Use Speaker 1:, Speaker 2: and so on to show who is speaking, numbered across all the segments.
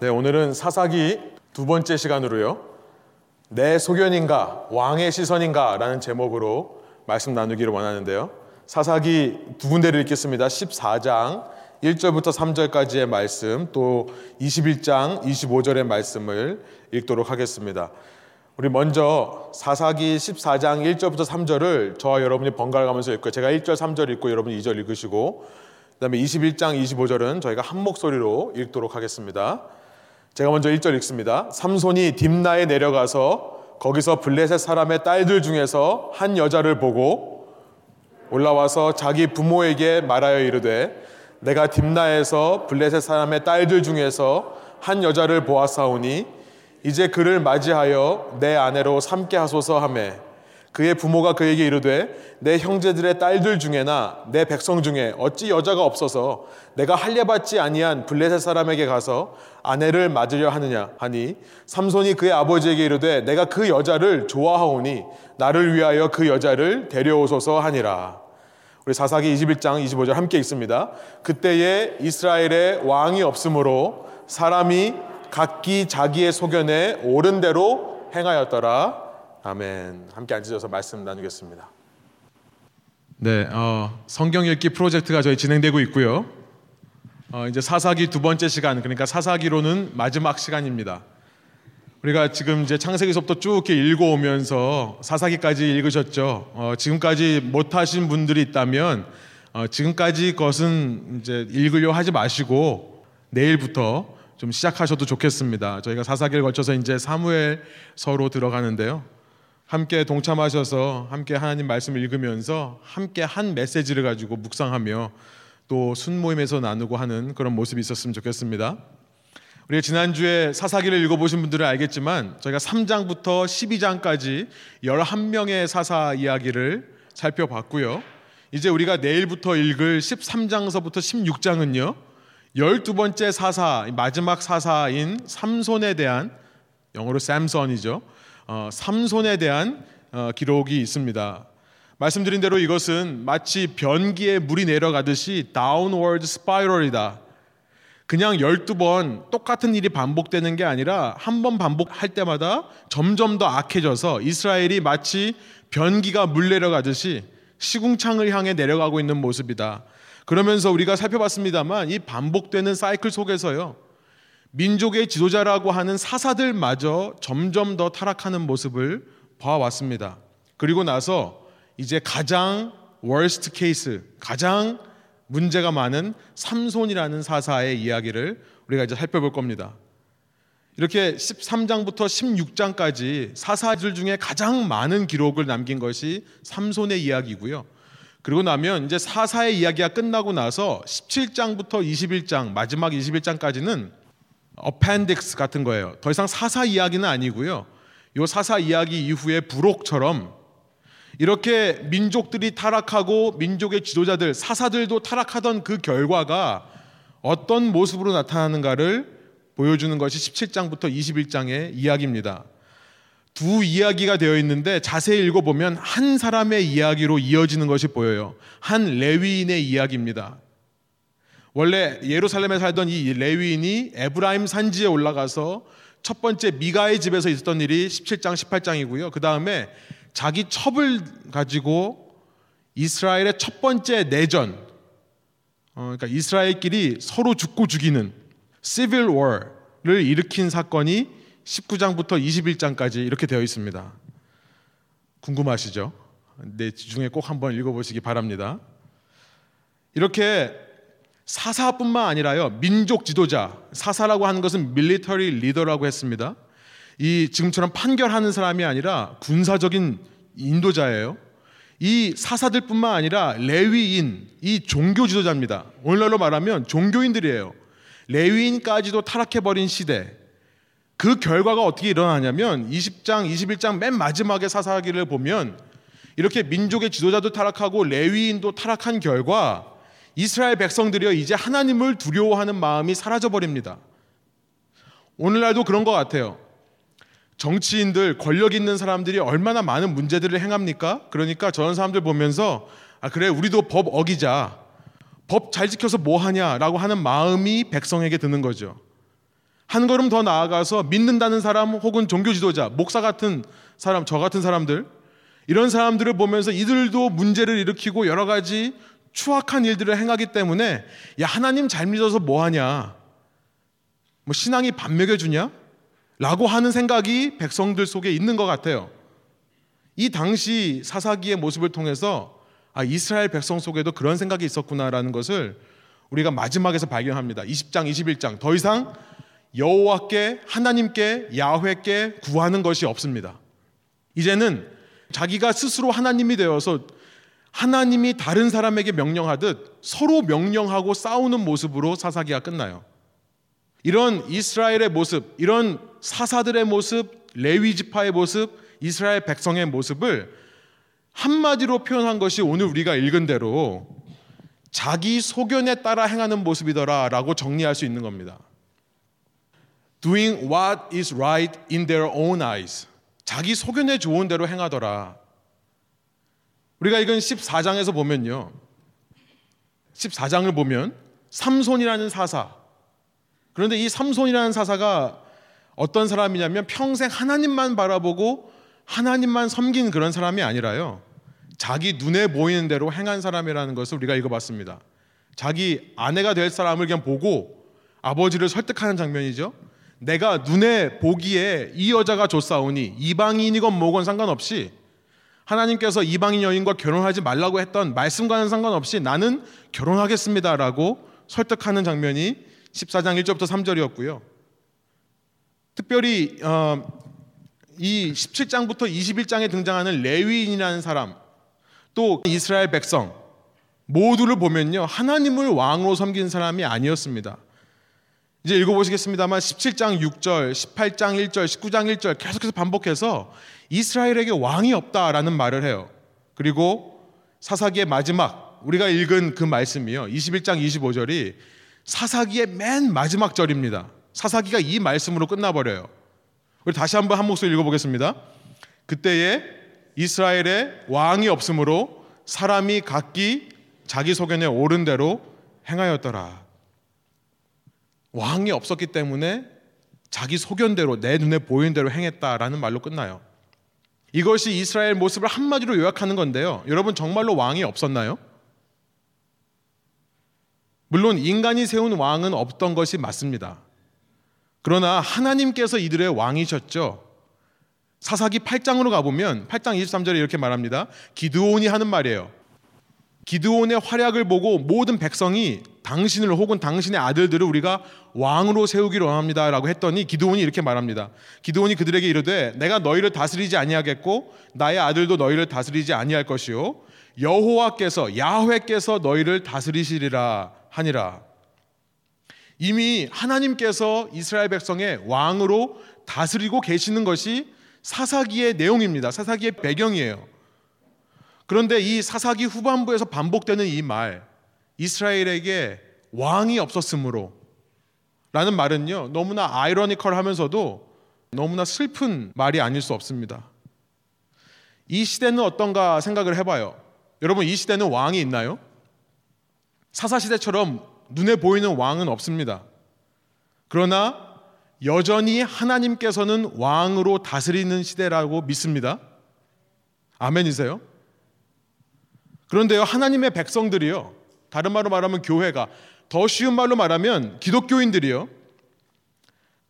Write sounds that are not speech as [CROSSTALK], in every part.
Speaker 1: 네, 오늘은 사사기 두 번째 시간으로요. 내 소견인가, 왕의 시선인가 라는 제목으로 말씀 나누기를 원하는데요. 사사기 두 군데를 읽겠습니다. 14장 1절부터 3절까지의 말씀, 또 21장 25절의 말씀을 읽도록 하겠습니다. 우리 먼저 사사기 14장 1절부터 3절을 저와 여러분이 번갈아 가면서 읽고 제가 1절, 3절 읽고 여러분이 2절 읽으시고 그다음에 21장, 25절은 저희가 한 목소리로 읽도록 하겠습니다. 제가 먼저 1절 읽습니다. 삼손이 딥나에 내려가서 거기서 블레셋 사람의 딸들 중에서 한 여자를 보고 올라와서 자기 부모에게 말하여 이르되 내가 딥나에서 블레셋 사람의 딸들 중에서 한 여자를 보았사오니 이제 그를 맞이하여 내 아내로 삼게 하소서 하매 그의 부모가 그에게 이르되 내 형제들의 딸들 중에나 내 백성 중에 어찌 여자가 없어서 내가 할례받지 아니한 블레셋 사람에게 가서 아내를 맞으려 하느냐? 하니 삼손이 그의 아버지에게 이르되 내가 그 여자를 좋아하오니 나를 위하여 그 여자를 데려오소서 하니라. 우리 사사기 21장 25절 함께 읽습니다 그때에 이스라엘에 왕이 없으므로 사람이 각기 자기의 소견에 옳은 대로 행하였더라 아멘. 함께 앉으셔서 말씀 나누겠습니다. 네, 어, 성경 읽기 프로젝트가 저희 진행되고 있고요. 어, 이제 사사기 두 번째 시간, 그러니까 사사기로는 마지막 시간입니다. 우리가 지금 이제 창세기서부터 쭉 이렇게 읽어오면서 사사기까지 읽으셨죠. 어, 지금까지 못하신 분들이 있다면 어, 지금까지 것은 이제 읽으려 하지 마시고 내일부터 좀 시작하셔도 좋겠습니다. 저희가 사사기를 거쳐서 이제 사무엘서로 들어가는데요. 함께 동참하셔서 함께 하나님 말씀을 읽으면서 함께 한 메시지를 가지고 묵상하며 또 순모임에서 나누고 하는 그런 모습이 있었으면 좋겠습니다. 우리 지난주에 사사기를 읽어보신 분들은 알겠지만 저희가 3장부터 12장까지 11명의 사사 이야기를 살펴봤고요. 이제 우리가 내일부터 읽을 13장서부터 16장은요. 12번째 사사, 마지막 사사인 삼손에 대한 영어로 Samson이죠. 어, 삼손에 대한 어, 기록이 있습니다. 말씀드린 대로 이것은 마치 변기에 물이 내려가듯이 downward spiral이다. 그냥 12번 똑같은 일이 반복되는 게 아니라 한 번 반복할 때마다 점점 더 악해져서 이스라엘이 마치 변기가 물 내려가듯이 시궁창을 향해 내려가고 있는 모습이다. 그러면서 우리가 살펴봤습니다만 이 반복되는 사이클 속에서요. 민족의 지도자라고 하는 사사들마저 점점 더 타락하는 모습을 봐왔습니다. 그리고 나서 이제 가장 worst case, 가장 문제가 많은 삼손이라는 사사의 이야기를 우리가 이제 살펴볼 겁니다. 이렇게 13장부터 16장까지 사사들 중에 가장 많은 기록을 남긴 것이 삼손의 이야기고요. 그리고 나면 이제 사사의 이야기가 끝나고 나서 17장부터 21장, 마지막 21장까지는 어펜딕스 같은 거예요. 더 이상 사사 이야기는 아니고요. 요 사사 이야기 이후에 부록처럼 이렇게 민족들이 타락하고 민족의 지도자들, 사사들도 타락하던 그 결과가 어떤 모습으로 나타나는가를 보여주는 것이 17장부터 21장의 이야기입니다. 두 이야기가 되어 있는데 자세히 읽어보면 한 사람의 이야기로 이어지는 것이 보여요. 한 레위인의 이야기입니다. 원래 예루살렘에 살던 이 레위인이 에브라임 산지에 올라가서 첫 번째 미가의 집에서 있었던 일이 17장, 18장이고요. 그 다음에 자기 첩을 가지고 이스라엘의 첫 번째 내전, 어, 그러니까 이스라엘끼리 서로 죽고 죽이는 civil war를 일으킨 사건이 19장부터 21장까지 이렇게 되어 있습니다. 궁금하시죠? 네, 중에 꼭 한번 읽어보시기 바랍니다. 이렇게 사사뿐만 아니라요 민족 지도자 사사라고 하는 것은 밀리터리 리더라고 했습니다. 이 지금처럼 판결하는 사람이 아니라 군사적인 인도자예요. 이 사사들뿐만 아니라 레위인 이 종교 지도자입니다. 오늘날로 말하면 종교인들이에요. 레위인까지도 타락해 버린 시대. 그 결과가 어떻게 일어나냐면 20장, 21장 맨 마지막에 사사기를 보면 이렇게 민족의 지도자도 타락하고 레위인도 타락한 결과 이스라엘 백성들이요 이제 하나님을 두려워하는 마음이 사라져 버립니다. 오늘날도 그런 것 같아요. 정치인들, 권력 있는 사람들이 얼마나 많은 문제들을 행합니까? 그러니까 저런 사람들 보면서 아 그래 우리도 법 어기자. 법 잘 지켜서 뭐 하냐라고 하는 마음이 백성에게 드는 거죠. 한 걸음 더 나아가서 믿는다는 사람 혹은 종교 지도자, 목사 같은 사람, 저 같은 사람들 이런 사람들을 보면서 이들도 문제를 일으키고 여러 가지 추악한 일들을 행하기 때문에 야 하나님 잘 믿어서 뭐 하냐? 뭐 신앙이 밥 먹여 주냐? 라고 하는 생각이 백성들 속에 있는 것 같아요. 이 당시 사사기의 모습을 통해서 아, 이스라엘 백성 속에도 그런 생각이 있었구나라는 것을 우리가 마지막에서 발견합니다. 20장, 21장. 더 이상 여호와께 하나님께 야훼께 구하는 것이 없습니다. 이제는 자기가 스스로 하나님이 되어서 하나님이 다른 사람에게 명령하듯 서로 명령하고 싸우는 모습으로 사사기가 끝나요. 이런 이스라엘의 모습, 이런 사사들의 모습, 레위 지파의 모습, 이스라엘 백성의 모습을 한마디로 표현한 것이 오늘 우리가 읽은 대로 자기 소견에 따라 행하는 모습이더라라고 정리할 수 있는 겁니다. Doing what is right in their own eyes. 자기 소견에 좋은 대로 행하더라. 우리가 이건 14장에서 보면요. 14장을 보면 삼손이라는 사사. 그런데 이 삼손이라는 사사가 어떤 사람이냐면 평생 하나님만 바라보고 하나님만 섬긴 그런 사람이 아니라요. 자기 눈에 보이는 대로 행한 사람이라는 것을 우리가 읽어봤습니다. 자기 아내가 될 사람을 그냥 보고 아버지를 설득하는 장면이죠. 내가 눈에 보기에 이 여자가 좋사오니 이방인이건 뭐건 상관없이 하나님께서 이방인 여인과 결혼하지 말라고 했던 말씀과는 상관없이 나는 결혼하겠습니다라고 설득하는 장면이 14장 1절부터 3절이었고요. 특별히 어, 이 17장부터 21장에 등장하는 레위인이라는 사람 또 이스라엘 백성 모두를 보면요 하나님을 왕으로 섬긴 사람이 아니었습니다. 이제 읽어보시겠습니다만 17장 6절, 18장 1절, 19장 1절 계속해서 반복해서 이스라엘에게 왕이 없다라는 말을 해요. 그리고 사사기의 마지막 우리가 읽은 그 말씀이요. 21장 25절이 사사기의 맨 마지막 절입니다. 사사기가 이 말씀으로 끝나버려요. 우리 다시 한번 한 목소리 읽어보겠습니다. 그때에 이스라엘에 왕이 없으므로 사람이 각기 자기 소견에 옳은 대로 행하였더라. 왕이 없었기 때문에 자기 소견대로 내 눈에 보이는 대로 행했다라는 말로 끝나요. 이것이 이스라엘 모습을 한마디로 요약하는 건데요. 여러분 정말로 왕이 없었나요? 물론 인간이 세운 왕은 없던 것이 맞습니다. 그러나 하나님께서 이들의 왕이셨죠. 사사기 8장으로 가보면 8장 23절에 이렇게 말합니다. 기드온이 하는 말이에요. 기드온의 활약을 보고 모든 백성이 당신을 혹은 당신의 아들들을 우리가 왕으로 세우기로 원합니다라고 했더니 기드온이 이렇게 말합니다. 기드온이 그들에게 이르되 내가 너희를 다스리지 아니하겠고 나의 아들도 너희를 다스리지 아니할 것이요 여호와께서 야훼께서 너희를 다스리시리라 하니라. 이미 하나님께서 이스라엘 백성의 왕으로 다스리고 계시는 것이 사사기의 내용입니다. 사사기의 배경이에요. 그런데 이 사사기 후반부에서 반복되는 이 말, 이스라엘에게 왕이 없었으므로 라는 말은요, 너무나 아이러니컬 하면서도 너무나 슬픈 말이 아닐 수 없습니다. 이 시대는 어떤가 생각을 해봐요. 여러분, 이 시대는 왕이 있나요? 사사시대처럼 눈에 보이는 왕은 없습니다. 그러나 여전히 하나님께서는 왕으로 다스리는 시대라고 믿습니다. 아멘이세요? 그런데요, 하나님의 백성들이요, 다른 말로 말하면 교회가, 더 쉬운 말로 말하면 기독교인들이요,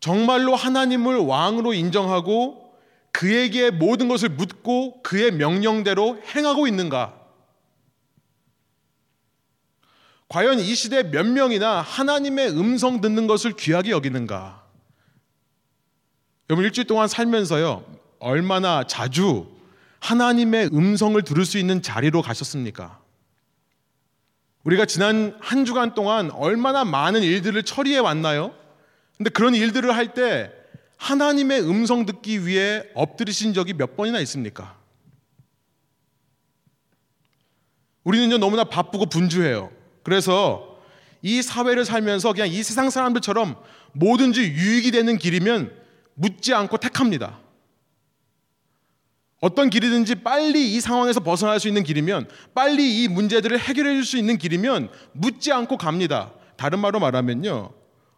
Speaker 1: 정말로 하나님을 왕으로 인정하고 그에게 모든 것을 묻고 그의 명령대로 행하고 있는가? 과연 이 시대 몇 명이나 하나님의 음성 듣는 것을 귀하게 여기는가? 여러분 일주일 동안 살면서요, 얼마나 자주 하나님의 음성을 들을 수 있는 자리로 가셨습니까? 우리가 지난 한 주간 동안 얼마나 많은 일들을 처리해 왔나요? 근데 그런 일들을 할 때 하나님의 음성 듣기 위해 엎드리신 적이 몇 번이나 있습니까? 우리는요, 너무나 바쁘고 분주해요. 그래서 이 사회를 살면서 그냥 이 세상 사람들처럼 뭐든지 유익이 되는 길이면 묻지 않고 택합니다. 어떤 길이든지 빨리 이 상황에서 벗어날 수 있는 길이면 빨리 이 문제들을 해결해 줄 수 있는 길이면 묻지 않고 갑니다. 다른 말로 말하면요.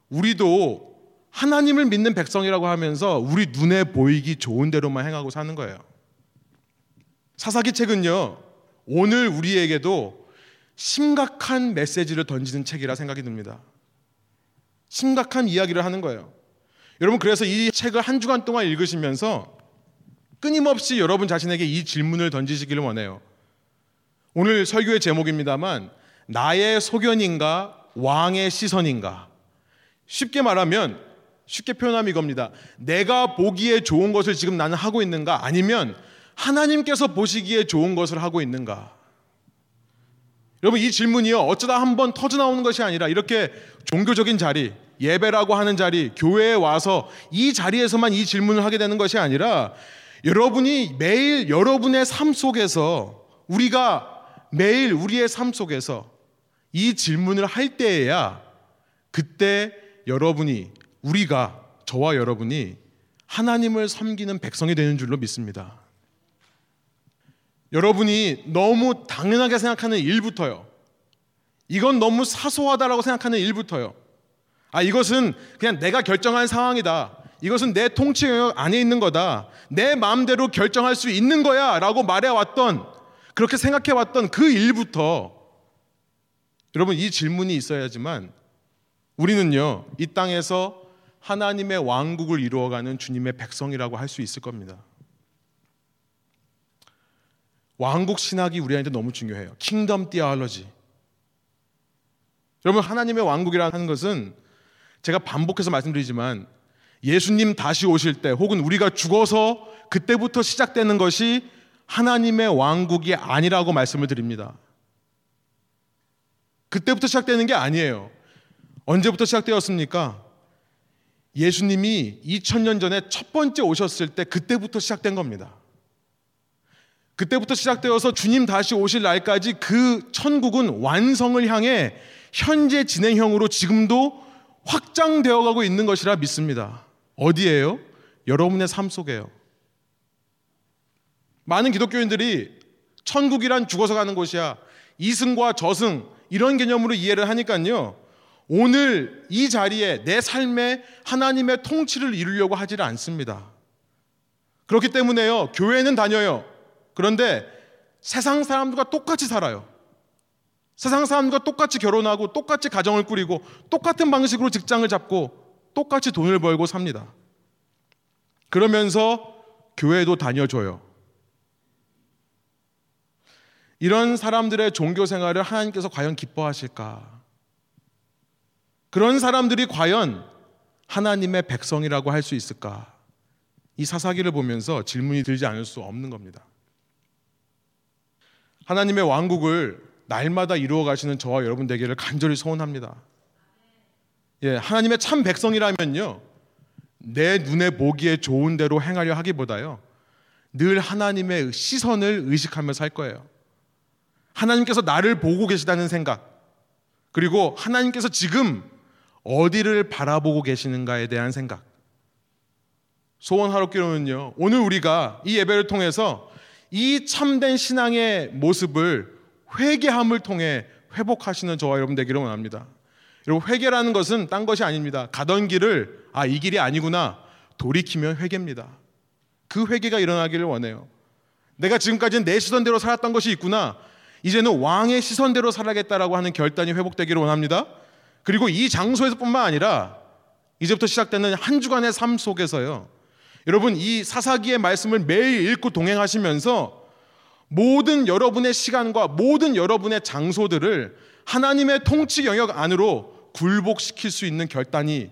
Speaker 1: 우리도 하나님을 믿는 백성이라고 하면서 우리 눈에 보이기 좋은 대로만 행하고 사는 거예요. 사사기 책은요, 오늘 우리에게도 심각한 메시지를 던지는 책이라 생각이 듭니다. 심각한 이야기를 하는 거예요. 여러분, 그래서 이 책을 한 주간 동안 읽으시면서 끊임없이 여러분 자신에게 이 질문을 던지시기를 원해요. 오늘 설교의 제목입니다만, 나의 소견인가, 왕의 시선인가. 쉽게 말하면, 쉽게 표현하면 이겁니다. 내가 보기에 좋은 것을 지금 나는 하고 있는가? 아니면 하나님께서 보시기에 좋은 것을 하고 있는가? 여러분 이 질문이요 어쩌다 한 번 터져 나오는 것이 아니라 이렇게 종교적인 자리 예배라고 하는 자리 교회에 와서 이 자리에서만 이 질문을 하게 되는 것이 아니라 여러분이 매일 여러분의 삶 속에서 우리가 매일 우리의 삶 속에서 이 질문을 할 때에야 그때 여러분이 우리가 저와 여러분이 하나님을 섬기는 백성이 되는 줄로 믿습니다. 여러분이 너무 당연하게 생각하는 일부터요. 이건 너무 사소하다라고 생각하는 일부터요. 아, 이것은 그냥 내가 결정한 상황이다. 이것은 내 통치 영역 안에 있는 거다. 내 마음대로 결정할 수 있는 거야. 라고 말해왔던, 그렇게 생각해왔던 그 일부터 여러분 이 질문이 있어야지만 우리는요, 이 땅에서 하나님의 왕국을 이루어가는 주님의 백성이라고 할 수 있을 겁니다. 왕국 신학이 우리한테 너무 중요해요. 킹덤 티알러지. 여러분 하나님의 왕국이라는 것은 제가 반복해서 말씀드리지만 예수님 다시 오실 때 혹은 우리가 죽어서 그때부터 시작되는 것이 하나님의 왕국이 아니라고 말씀을 드립니다. 그때부터 시작되는 게 아니에요. 언제부터 시작되었습니까? 예수님이 2000년 전에 첫 번째 오셨을 때 그때부터 시작된 겁니다. 그때부터 시작되어서 주님 다시 오실 날까지 그 천국은 완성을 향해 현재 진행형으로 지금도 확장되어 가고 있는 것이라 믿습니다. 어디에요? 여러분의 삶 속에요. 많은 기독교인들이 천국이란 죽어서 가는 곳이야. 이승과 저승 이런 개념으로 이해를 하니까요. 오늘 이 자리에 내 삶에 하나님의 통치를 이루려고 하지를 않습니다. 그렇기 때문에요. 교회는 다녀요. 그런데 세상 사람들과 똑같이 살아요. 세상 사람들과 똑같이 결혼하고 똑같이 가정을 꾸리고 똑같은 방식으로 직장을 잡고 똑같이 돈을 벌고 삽니다. 그러면서 교회도 다녀줘요. 이런 사람들의 종교 생활을 하나님께서 과연 기뻐하실까? 그런 사람들이 과연 하나님의 백성이라고 할 수 있을까? 이 사사기를 보면서 질문이 들지 않을 수 없는 겁니다. 하나님의 왕국을 날마다 이루어 가시는 저와 여러분 되기를 간절히 소원합니다. 예, 하나님의 참 백성이라면요. 내 눈에 보기에 좋은 대로 행하려 하기보다요. 늘 하나님의 시선을 의식하며 살 거예요. 하나님께서 나를 보고 계시다는 생각, 그리고 하나님께서 지금 어디를 바라보고 계시는가에 대한 생각. 소원하옵기로는요, 오늘 우리가 이 예배를 통해서 이 참된 신앙의 모습을 회개함을 통해 회복하시는 저와 여러분 되기를 원합니다. 여러분 회개라는 것은 딴 것이 아닙니다. 가던 길을 아 이 길이 아니구나 돌이키면 회개입니다. 그 회개가 일어나기를 원해요. 내가 지금까지는 내 시선대로 살았던 것이 있구나. 이제는 왕의 시선대로 살아야겠다라고 하는 결단이 회복되기를 원합니다. 그리고 이 장소에서뿐만 아니라 이제부터 시작되는 한 주간의 삶 속에서요. 여러분 이 사사기의 말씀을 매일 읽고 동행하시면서 모든 여러분의 시간과 모든 여러분의 장소들을 하나님의 통치 영역 안으로 굴복시킬 수 있는 결단이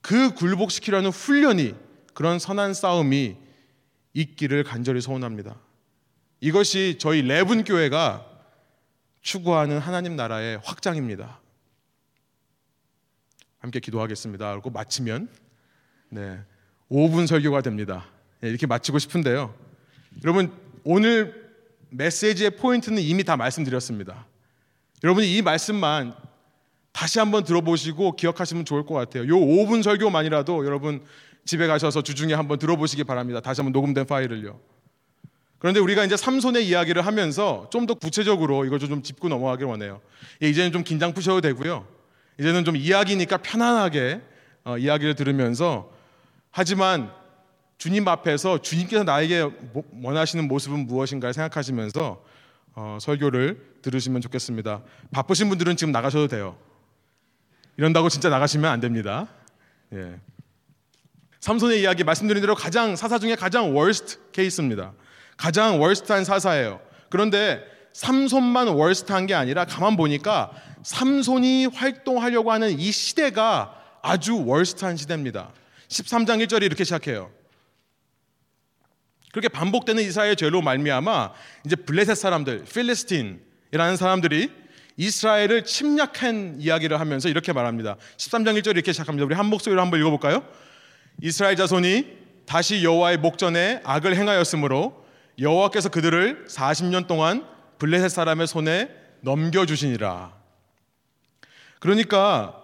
Speaker 1: 그 굴복시키려는 훈련이 그런 선한 싸움이 있기를 간절히 소원합니다. 이것이 저희 레븐 교회가 추구하는 하나님 나라의 확장입니다. 함께 기도하겠습니다. 그리고 마치면 네. 5분 설교가 됩니다. 예, 이렇게 마치고 싶은데요. 여러분, 오늘 메시지의 포인트는 이미 다 말씀드렸습니다. 여러분이 이 말씀만 다시 한번 들어보시고 기억하시면 좋을 것 같아요. 요 5분 설교만이라도 여러분 집에 가셔서 주중에 한번 들어보시기 바랍니다. 다시 한번 녹음된 파일을요. 그런데 우리가 이제 삼손의 이야기를 하면서 좀 더 구체적으로 이걸 좀 짚고 넘어가길 원해요. 예, 이제는 좀 긴장 푸셔도 되고요. 이제는 좀 이야기니까 편안하게 어, 이야기를 들으면서 하지만 주님 앞에서 주님께서 나에게 원하시는 모습은 무엇인가 생각하시면서 어, 설교를 들으시면 좋겠습니다. 바쁘신 분들은 지금 나가셔도 돼요. 이런다고 진짜 나가시면 안 됩니다. 예. 삼손의 이야기 말씀드린 대로 가장 사사 중에 가장 월스트 케이스입니다. 가장 월스트한 사사예요. 그런데 삼손만 월스트한 게 아니라 가만 보니까 삼손이 활동하려고 하는 이 시대가 아주 월스트한 시대입니다. 13장 1절이 이렇게 시작해요. 그렇게 반복되는 이스라엘 죄로 말미암아 이제 블레셋 사람들, 필리스틴이라는 사람들이 이스라엘을 침략한 이야기를 하면서 이렇게 말합니다. 13장 1절 이렇게 시작합니다. 우리 한 목소리로 한번 읽어볼까요? 이스라엘 자손이 다시 여호와의 목전에 악을 행하였으므로 여호와께서 그들을 40년 동안 블레셋 사람의 손에 넘겨주시니라. 그러니까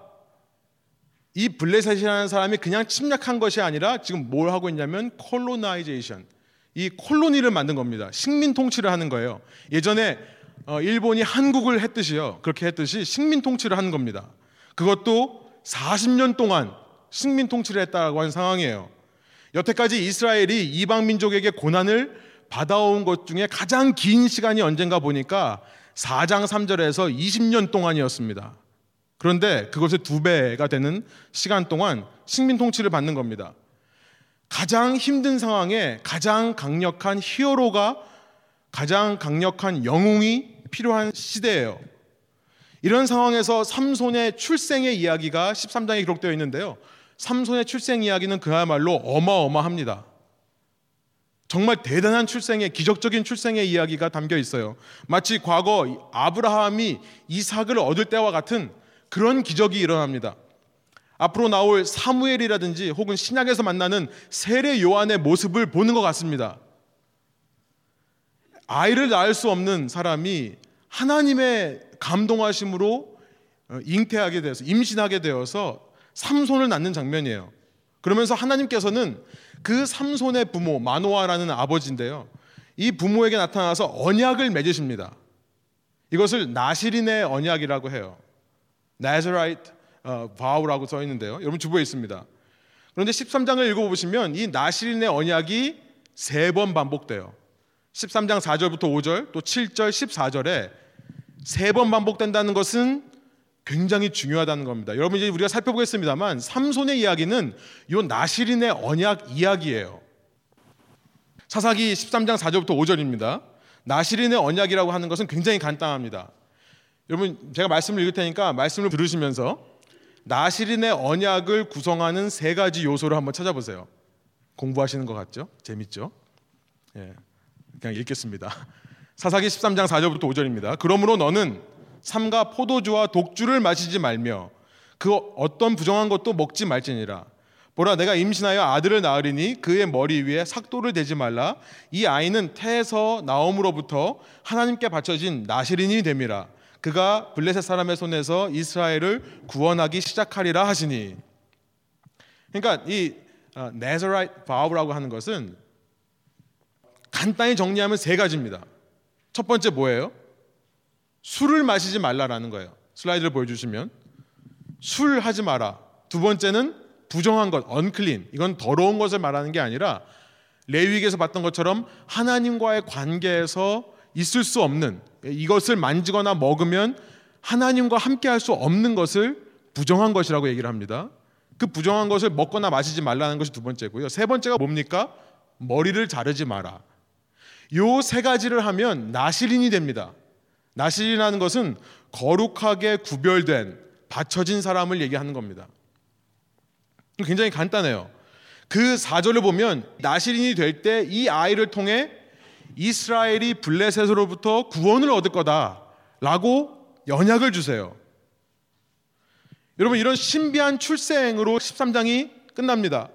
Speaker 1: 이 블레셋이라는 사람이 그냥 침략한 것이 아니라 지금 뭘 하고 있냐면 colonization, 이 colony를 만든 겁니다. 식민 통치를 하는 거예요. 예전에 어, 일본이 한국을 했듯이요. 그렇게 했듯이 식민 통치를 하는 겁니다. 그것도 40년 동안 식민 통치를 했다고 하는 상황이에요. 여태까지 이스라엘이 이방 민족에게 고난을 받아온 것 중에 가장 긴 시간이 언젠가 보니까 4장 3절에서 20년 동안이었습니다. 그런데 그것의 두 배가 되는 시간 동안 식민 통치를 받는 겁니다. 가장 힘든 상황에 가장 강력한 히어로가 가장 강력한 영웅이 필요한 시대예요. 이런 상황에서 삼손의 출생의 이야기가 13장에 기록되어 있는데요. 삼손의 출생 이야기는 그야말로 어마어마합니다. 정말 대단한 출생의 기적적인 출생의 이야기가 담겨 있어요. 마치 과거 아브라함이 이삭을 얻을 때와 같은 그런 기적이 일어납니다. 앞으로 나올 사무엘이라든지 혹은 신약에서 만나는 세례 요한의 모습을 보는 것 같습니다. 아이를 낳을 수 없는 사람이 하나님의 감동하심으로 어, 잉태하게 되어서 임신하게 되어서 삼손을 낳는 장면이에요. 그러면서 하나님께서는 그 삼손의 부모 마노아라는 아버지인데요. 이 부모에게 나타나서 언약을 맺으십니다. 이것을 나시린의 언약이라고 해요. 나즈라이트 어, 바우라고 써 있는데요. 여러분 주부에 있습니다. 그런데 13장을 읽어보시면 이 나시린의 언약이 세 번 반복돼요. 13장 4절부터 5절 또 7절 14절에 세 번 반복된다는 것은 굉장히 중요하다는 겁니다. 여러분 이제 우리가 살펴보겠습니다만 삼손의 이야기는 요 나시린의 언약 이야기예요. 사사기 13장 4절부터 5절입니다. 나시린의 언약이라고 하는 것은 굉장히 간단합니다. 여러분 제가 말씀을 읽을 테니까 말씀을 들으시면서 나시린의 언약을 구성하는 세 가지 요소를 한번 찾아보세요. 공부하시는 것 같죠? 재밌죠? 예, 그냥 읽겠습니다. 사사기 13장 4절부터 5절입니다. 그러므로 너는 삼가 포도주와 독주를 마시지 말며 그 어떤 부정한 것도 먹지 말지니라. 보라 내가 임신하여 아들을 낳으리니 그의 머리 위에 삭도를 대지 말라. 이 아이는 태에서 나옴으로부터 하나님께 바쳐진 나시린이 됨이라. 그가 블레셋 사람의 손에서 이스라엘을 구원하기 시작하리라 하시니. 그러니까 이 네저라이트 어, 바우라고 하는 것은 간단히 정리하면 세 가지입니다. 첫 번째 뭐예요? 술을 마시지 말라라는 거예요. 슬라이드를 보여주시면 술 하지 마라. 두 번째는 부정한 것, unclean. 이건 더러운 것을 말하는 게 아니라 레위기에서 봤던 것처럼 하나님과의 관계에서 있을 수 없는 이것을 만지거나 먹으면 하나님과 함께 할 수 없는 것을 부정한 것이라고 얘기를 합니다. 그 부정한 것을 먹거나 마시지 말라는 것이 두 번째고요. 세 번째가 뭡니까? 머리를 자르지 마라. 요 세 가지를 하면 나시린이 됩니다. 나시린이라는 것은 거룩하게 구별된 받쳐진 사람을 얘기하는 겁니다. 굉장히 간단해요. 그 사절을 보면 나시린이 될 때 이 아이를 통해 이스라엘이 블레셋으로부터 구원을 얻을 거다라고 연약을 주세요. 여러분 이런 신비한 출생으로 13장이 끝납니다.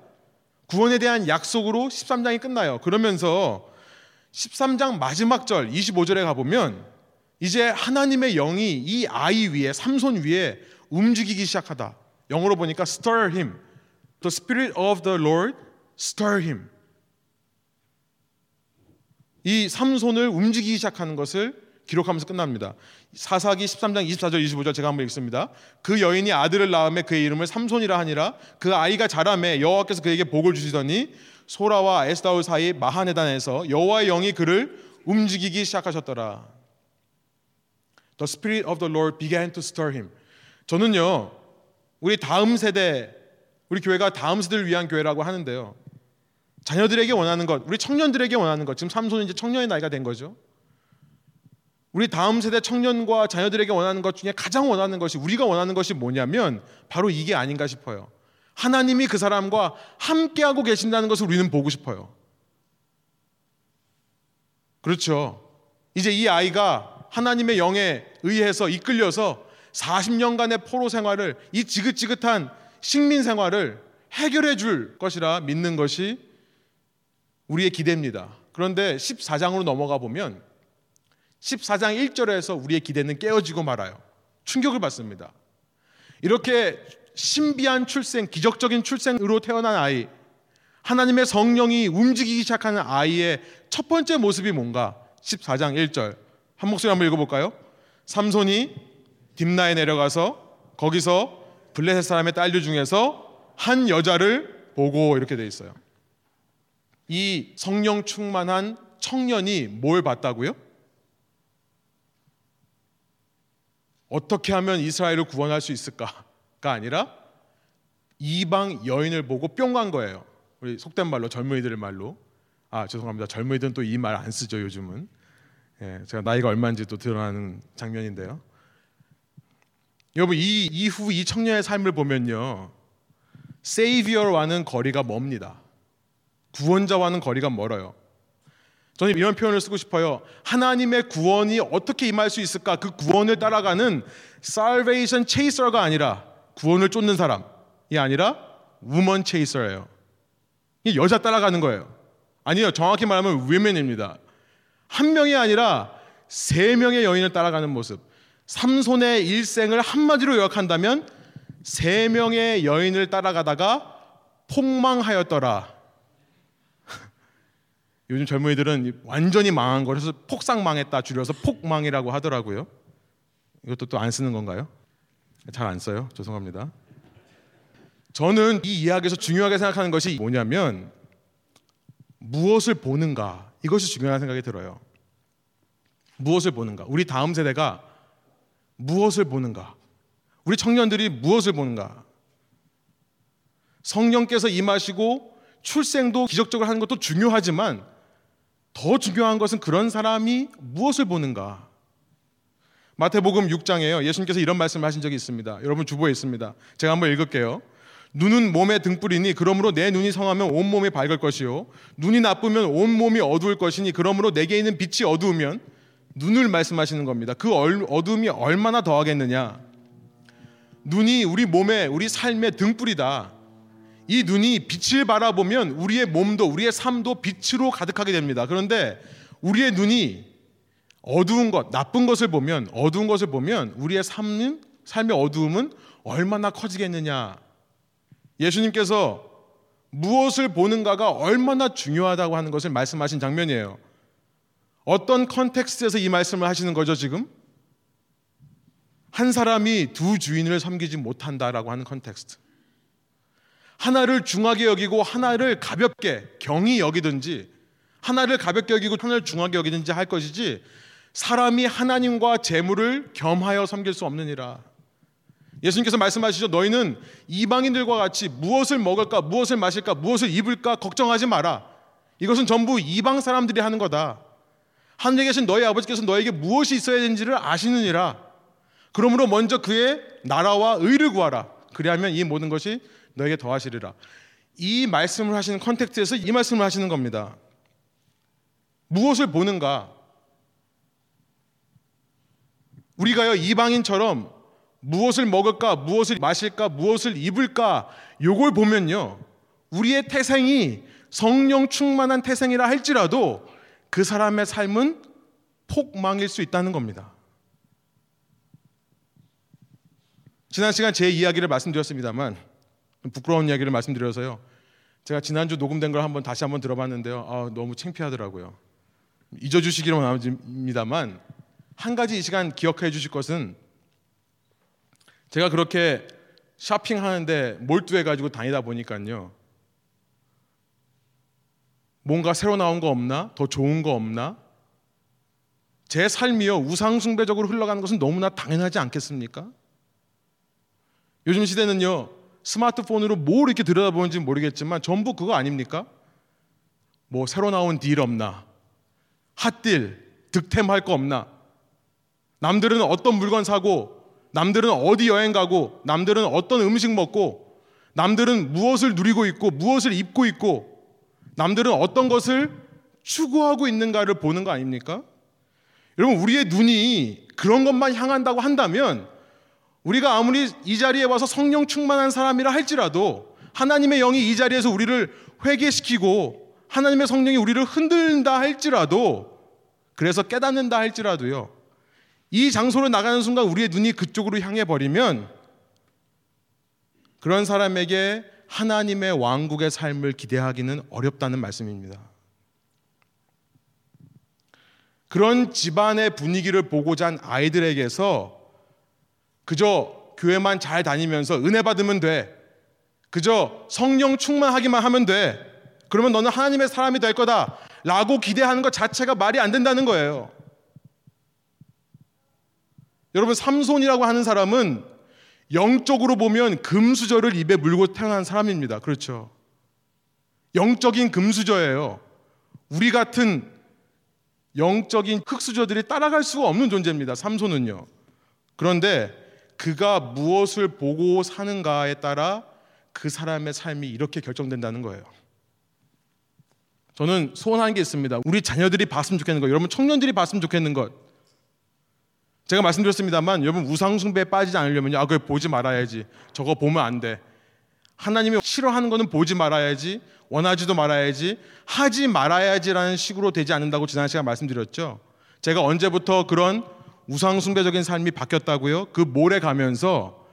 Speaker 1: 구원에 대한 약속으로 13장이 끝나요. 그러면서 13장 마지막 절 25절에 가보면 이제 하나님의 영이 이 아이 위에 삼손 위에 움직이기 시작하다. 영어로 보니까 stir him. The spirit of the Lord stir him. 이 삼손을 움직이기 시작하는 것을 기록하면서 끝납니다. 사사기 13장 24절 25절 제가 한번 읽습니다. 그 여인이 아들을 낳음에 그의 이름을 삼손이라 하니라 그 아이가 자라매 여호와께서 그에게 복을 주시더니 소라와 에스다울 사이 마하네단에서 여호와의 영이 그를 움직이기 시작하셨더라. The spirit of the Lord began to stir him. 저는요. 우리 다음 세대 우리 교회가 다음 세대를 위한 교회라고 하는데요. 자녀들에게 원하는 것, 우리 청년들에게 원하는 것. 지금 삼손은 이제 청년의 나이가 된 거죠. 우리 다음 세대 청년과 자녀들에게 원하는 것 중에 가장 원하는 것이 우리가 원하는 것이 뭐냐면 바로 이게 아닌가 싶어요. 하나님이 그 사람과 함께하고 계신다는 것을 우리는 보고 싶어요. 그렇죠. 이제 이 아이가 하나님의 영에 의해서 이끌려서 40년간의 포로 생활을 이 지긋지긋한 식민 생활을 해결해 줄 것이라 믿는 것이 우리의 기대입니다. 그런데 14장으로 넘어가 보면 14장 1절에서 우리의 기대는 깨어지고 말아요. 충격을 받습니다. 이렇게 신비한 출생, 기적적인 출생으로 태어난 아이, 하나님의 성령이 움직이기 시작하는 아이의 첫 번째 모습이 뭔가? 14장 1절. 한 목소리 한번 읽어볼까요? 삼손이 딥나에 내려가서 거기서 블레셋 사람의 딸들 중에서 한 여자를 보고 이렇게 돼 있어요. 이 성령 충만한 청년이 뭘 봤다고요? 어떻게 하면 이스라엘을 구원할 수 있을까가 아니라 이방 여인을 보고 뿅 간 거예요. 우리 속된 말로 젊은이들 말로. 아 죄송합니다. 젊은이들은 또 이 말 안 쓰죠 요즘은. 예, 제가 나이가 얼마인지 또 드러나는 장면인데요. 여러분 이 이후 이 청년의 삶을 보면요, 세이비어와는 거리가 멉니다. 구원자와는 거리가 멀어요. 저는 이런 표현을 쓰고 싶어요. 하나님의 구원이 어떻게 임할 수 있을까? 그 구원을 따라가는 salvation chaser가 아니라 구원을 쫓는 사람이 아니라 chaser예요. 이 여자 따라가는 거예요. 아니요, 정확히 말하면 women입니다. 한 명이 아니라 세 명의 여인을 따라가는 모습. 삼손의 일생을 한마디로 요약한다면 세 명의 여인을 따라가다가 폭망하였더라. [LAUGHS] 요즘 젊은이들은 완전히 망한 거라서 폭삭 망했다 줄여서 폭망이라고 하더라고요. 이것도 또 안 쓰는 건가요? 잘 안 써요. 죄송합니다. 저는 이 이야기에서 중요하게 생각하는 것이 뭐냐면 무엇을 보는가 이것이 중요한 생각이 들어요. 무엇을 보는가? 우리 다음 세대가 무엇을 보는가? 우리 청년들이 무엇을 보는가? 성령께서 임하시고 출생도 기적적으로 하는 것도 중요하지만 더 중요한 것은 그런 사람이 무엇을 보는가. 마태복음 6장에요. 예수님께서 이런 말씀을 하신 적이 있습니다. 여러분 주보에 있습니다. 제가 한번 읽을게요. 눈은 몸의 등불이니 그러므로 내 눈이 성하면 온 몸이 밝을 것이요 눈이 나쁘면 온 몸이 어두울 것이니 그러므로 내게 있는 빛이 어두우면 눈을 말씀하시는 겁니다. 그 어둠이 얼마나 더하겠느냐? 눈이 우리 몸의 우리 삶의 등불이다. 이 눈이 빛을 바라보면 우리의 몸도 우리의 삶도 빛으로 가득하게 됩니다. 그런데 우리의 눈이 어두운 것, 나쁜 것을 보면 어두운 것을 보면 우리의 삶은 삶의 어두움은 얼마나 커지겠느냐. 예수님께서 무엇을 보는가가 얼마나 중요하다고 하는 것을 말씀하신 장면이에요. 어떤 context에서 이 말씀을 하시는 거죠, 지금? 한 사람이 두 주인을 섬기지 못한다라고 하는 context. 하나를 중하게 여기고 하나를 가볍게 경히 여기든지 하나를 가볍게 여기고 하나를 중하게 여기든지 할 것이지 사람이 하나님과 재물을 겸하여 섬길 수 없느니라. 예수님께서 말씀하시죠. 너희는 이방인들과 같이 무엇을 먹을까, 무엇을 마실까, 무엇을 입을까 걱정하지 마라. 이것은 전부 이방 사람들이 하는 거다. 하늘에 계신 너희 아버지께서 너에게 무엇이 있어야 되는지를 아시느니라. 그러므로 먼저 그의 나라와 의를 구하라. 그리하면 이 모든 것이 너에게 더하시리라. 이 말씀을 하시는 컨텍스트에서 이 말씀을 하시는 겁니다. 무엇을 보는가? 우리가요 이방인처럼 무엇을 먹을까, 무엇을 마실까, 무엇을 입을까 요걸 보면요 우리의 태생이 성령 충만한 태생이라 할지라도 그 사람의 삶은 폭망일 수 있다는 겁니다. 지난 시간 제 이야기를 말씀드렸습니다만 부끄러운 이야기를 말씀드려서요. 제가 지난주 녹음된 걸 한번 다시 한번 들어봤는데요. 아, 너무 창피하더라고요. 잊어주시기로 합니다만 한 가지 이 시간 기억해 주실 것은 제가 그렇게 쇼핑하는데 몰두해 가지고 다니다 보니까요. 뭔가 새로 나온 거 없나? 더 좋은 거 없나? 제 삶이요 우상숭배적으로 흘러가는 것은 너무나 당연하지 않겠습니까? 요즘 시대는요 스마트폰으로 뭘 이렇게 들여다보는지 모르겠지만 전부 그거 아닙니까? 뭐 새로 나온 딜 없나? 핫딜, 득템할 거 없나? 남들은 어떤 물건 사고, 남들은 어디 여행 가고, 남들은 어떤 음식 먹고, 남들은 무엇을 누리고 있고, 무엇을 입고 있고, 남들은 어떤 것을 추구하고 있는가를 보는 거 아닙니까? 여러분, 우리의 눈이 그런 것만 향한다고 한다면 우리가 아무리 이 자리에 와서 성령 충만한 사람이라 할지라도 하나님의 영이 이 자리에서 우리를 회개시키고 하나님의 성령이 우리를 흔들다 할지라도 그래서 깨닫는다 할지라도요. 이 장소로 나가는 순간 우리의 눈이 그쪽으로 향해 버리면 그런 사람에게 하나님의 왕국의 삶을 기대하기는 어렵다는 말씀입니다. 그런 집안의 분위기를 보고자 한 아이들에게서 그저 교회만 잘 다니면서 은혜 받으면 돼. 그저 성령 충만하기만 하면 돼. 그러면 너는 하나님의 사람이 될 거다. 라고 기대하는 것 자체가 말이 안 된다는 거예요. 여러분, 삼손이라고 하는 사람은 영적으로 보면 금수저를 입에 물고 태어난 사람입니다. 그렇죠. 영적인 금수저예요. 우리 같은 영적인 흙수저들이 따라갈 수가 없는 존재입니다. 삼손은요. 그런데 그가 무엇을 보고 사는가에 따라 그 사람의 삶이 이렇게 결정된다는 거예요. 저는 소원한 게 있습니다. 우리 자녀들이 봤으면 좋겠는 것, 여러분 청년들이 봤으면 좋겠는 것. 제가 말씀드렸습니다만 여러분 우상숭배에 빠지지 않으려면요. 아, 그걸 보지 말아야지. 저거 보면 안 돼. 하나님이 싫어하는 거는 보지 말아야지. 원하지도 말아야지. 하지 말아야지라는 식으로 되지 않는다고 지난 시간 말씀드렸죠. 제가 언제부터 그런 우상숭배적인 삶이 바뀌었다고요? 그 모래 가면서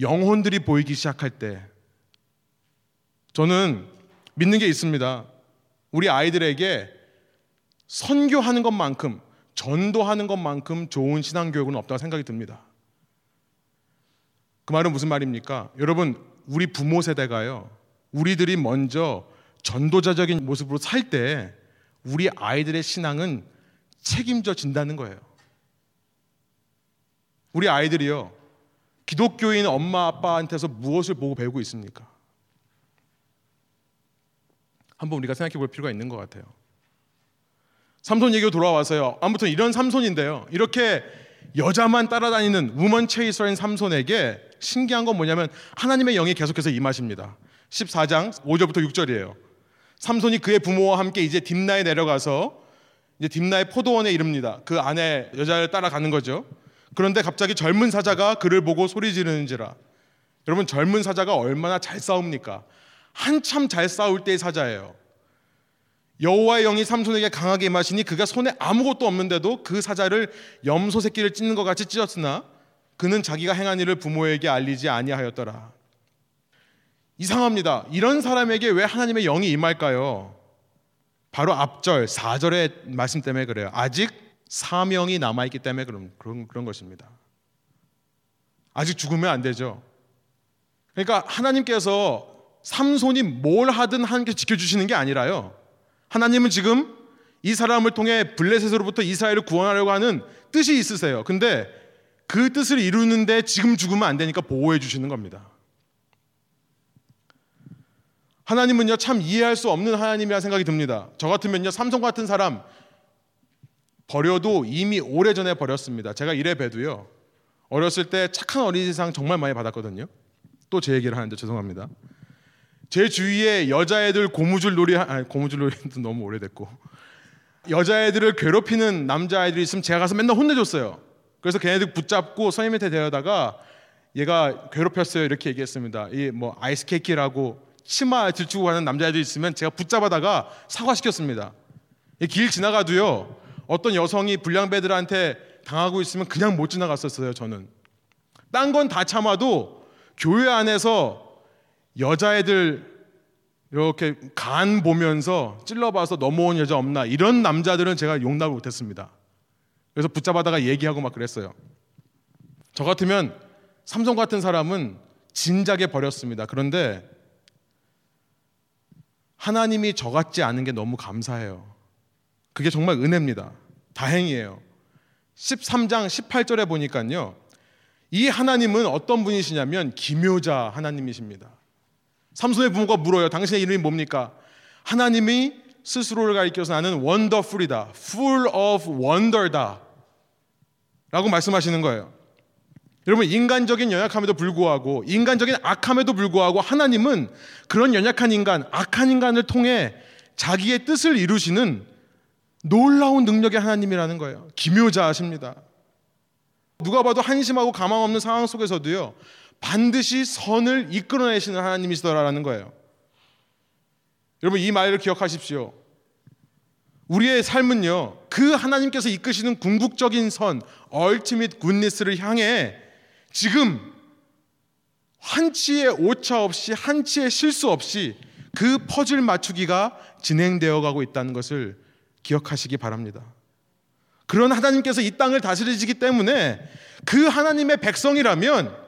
Speaker 1: 영혼들이 보이기 시작할 때 저는 믿는 게 있습니다. 우리 아이들에게 선교하는 것만큼 전도하는 것만큼 좋은 신앙 교육은 없다고 생각이 듭니다. 그 말은 무슨 말입니까? 여러분, 우리 부모 세대가요. 우리들이 먼저 전도자적인 모습으로 살 때 우리 아이들의 신앙은 책임져 진다는 거예요. 우리 아이들이요. 기독교인 엄마 아빠한테서 무엇을 보고 배우고 있습니까? 한번 우리가 생각해 볼 필요가 있는 것 같아요. 삼손 얘기로 돌아와서요. 아무튼 이런 삼손인데요. 이렇게 여자만 따라다니는 우먼 체이서인 삼손에게 신기한 건 뭐냐면 하나님의 영이 계속해서 임하십니다. 14장 5절부터 6절이에요. 삼손이 그의 부모와 함께 이제 딥나에 내려가서 이제 딥나의 포도원에 이릅니다. 그 안에 여자를 따라가는 거죠. 그런데 갑자기 젊은 사자가 그를 보고 소리 지르는지라. 여러분 젊은 사자가 얼마나 잘 싸웁니까? 한참 잘 싸울 때의 사자예요. 여호와의 영이 삼손에게 강하게 임하시니 그가 손에 아무것도 없는데도 그 사자를 염소 새끼를 찢는 것 같이 찢었으나 그는 자기가 행한 일을 부모에게 알리지 아니하였더라. 이상합니다. 이런 사람에게 왜 하나님의 영이 임할까요? 바로 앞절 4절의 말씀 때문에 그래요. 아직 사명이 남아 있기 때문에 그런 그런 그런 것입니다. 아직 죽으면 안 되죠. 그러니까 하나님께서 삼손이 뭘 하든 하나님께서 지켜주시는 게 아니라요. 하나님은 지금 이 사람을 통해 블레셋으로부터 이스라엘을 구원하려고 하는 뜻이 있으세요. 근데 그 뜻을 이루는데 지금 죽으면 안 되니까 보호해 주시는 겁니다. 하나님은요 참 이해할 수 없는 하나님이라 생각이 듭니다. 저 같으면요 삼성 같은 사람 버려도 이미 오래 전에 버렸습니다. 제가 이래 봬도요. 어렸을 때 착한 어린이상 정말 많이 받았거든요. 또 제 얘기를 하는데 죄송합니다. 제 주위에 여자애들 고무줄 놀이 아니 고무줄 놀이도 너무 오래됐고 여자애들을 괴롭히는 남자아이들이 있으면 제가 가서 맨날 혼내줬어요. 그래서 걔네들 붙잡고 선생님한테 데려다가 얘가 괴롭혔어요 이렇게 얘기했습니다. 이 뭐 아이스 케이크라고 치마 들추고 가는 남자애들 있으면 제가 붙잡아다가 사과시켰습니다. 길 지나가도요 어떤 여성이 불량배들한테 당하고 있으면 그냥 못 지나갔었어요, 저는. 딴 건 다 참아도 교회 안에서 여자애들 이렇게 간 보면서 찔러봐서 넘어온 여자 없나 이런 남자들은 제가 용납을 못했습니다. 그래서 붙잡아다가 얘기하고 막 그랬어요. 저 같으면 삼성 같은 사람은 진작에 버렸습니다. 그런데 하나님이 저 같지 않은 게 너무 감사해요. 그게 정말 은혜입니다. 다행이에요. 13장 18절에 보니까요. 이 하나님은 어떤 분이시냐면 기묘자 하나님이십니다. 삼손의 부모가 물어요. 당신의 이름이 뭡니까? 하나님이 스스로를 가리켜서 나는 wonderful이다. full of wonder다. 라고 말씀하시는 거예요. 여러분 인간적인 연약함에도 불구하고 인간적인 악함에도 불구하고 하나님은 그런 연약한 인간, 악한 인간을 통해 자기의 뜻을 이루시는 놀라운 능력의 하나님이라는 거예요. 기묘자하십니다. 누가 봐도 한심하고 가망 없는 상황 속에서도요. 반드시 선을 이끌어내시는 하나님이시더라라는 거예요. 여러분 이 말을 기억하십시오. 우리의 삶은요. 그 하나님께서 이끄시는 궁극적인 선, 얼티밋 굿니스를 향해 지금 한치의 오차 없이 한치의 실수 없이 그 퍼즐 맞추기가 진행되어 가고 있다는 것을 기억하시기 바랍니다. 그런 하나님께서 이 땅을 다스리시기 때문에 그 하나님의 백성이라면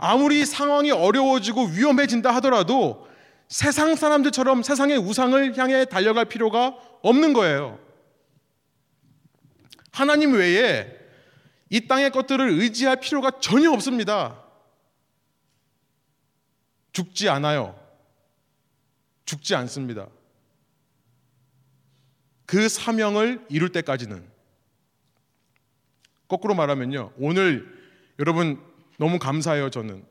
Speaker 1: 아무리 상황이 어려워지고 위험해진다 하더라도 세상 사람들처럼 세상의 우상을 향해 달려갈 필요가 없는 거예요. 하나님 외에 이 땅의 것들을 의지할 필요가 전혀 없습니다. 죽지 않아요. 죽지 않습니다. 그 사명을 이룰 때까지는 거꾸로 말하면요. 오늘 여러분 너무 감사해요, 저는.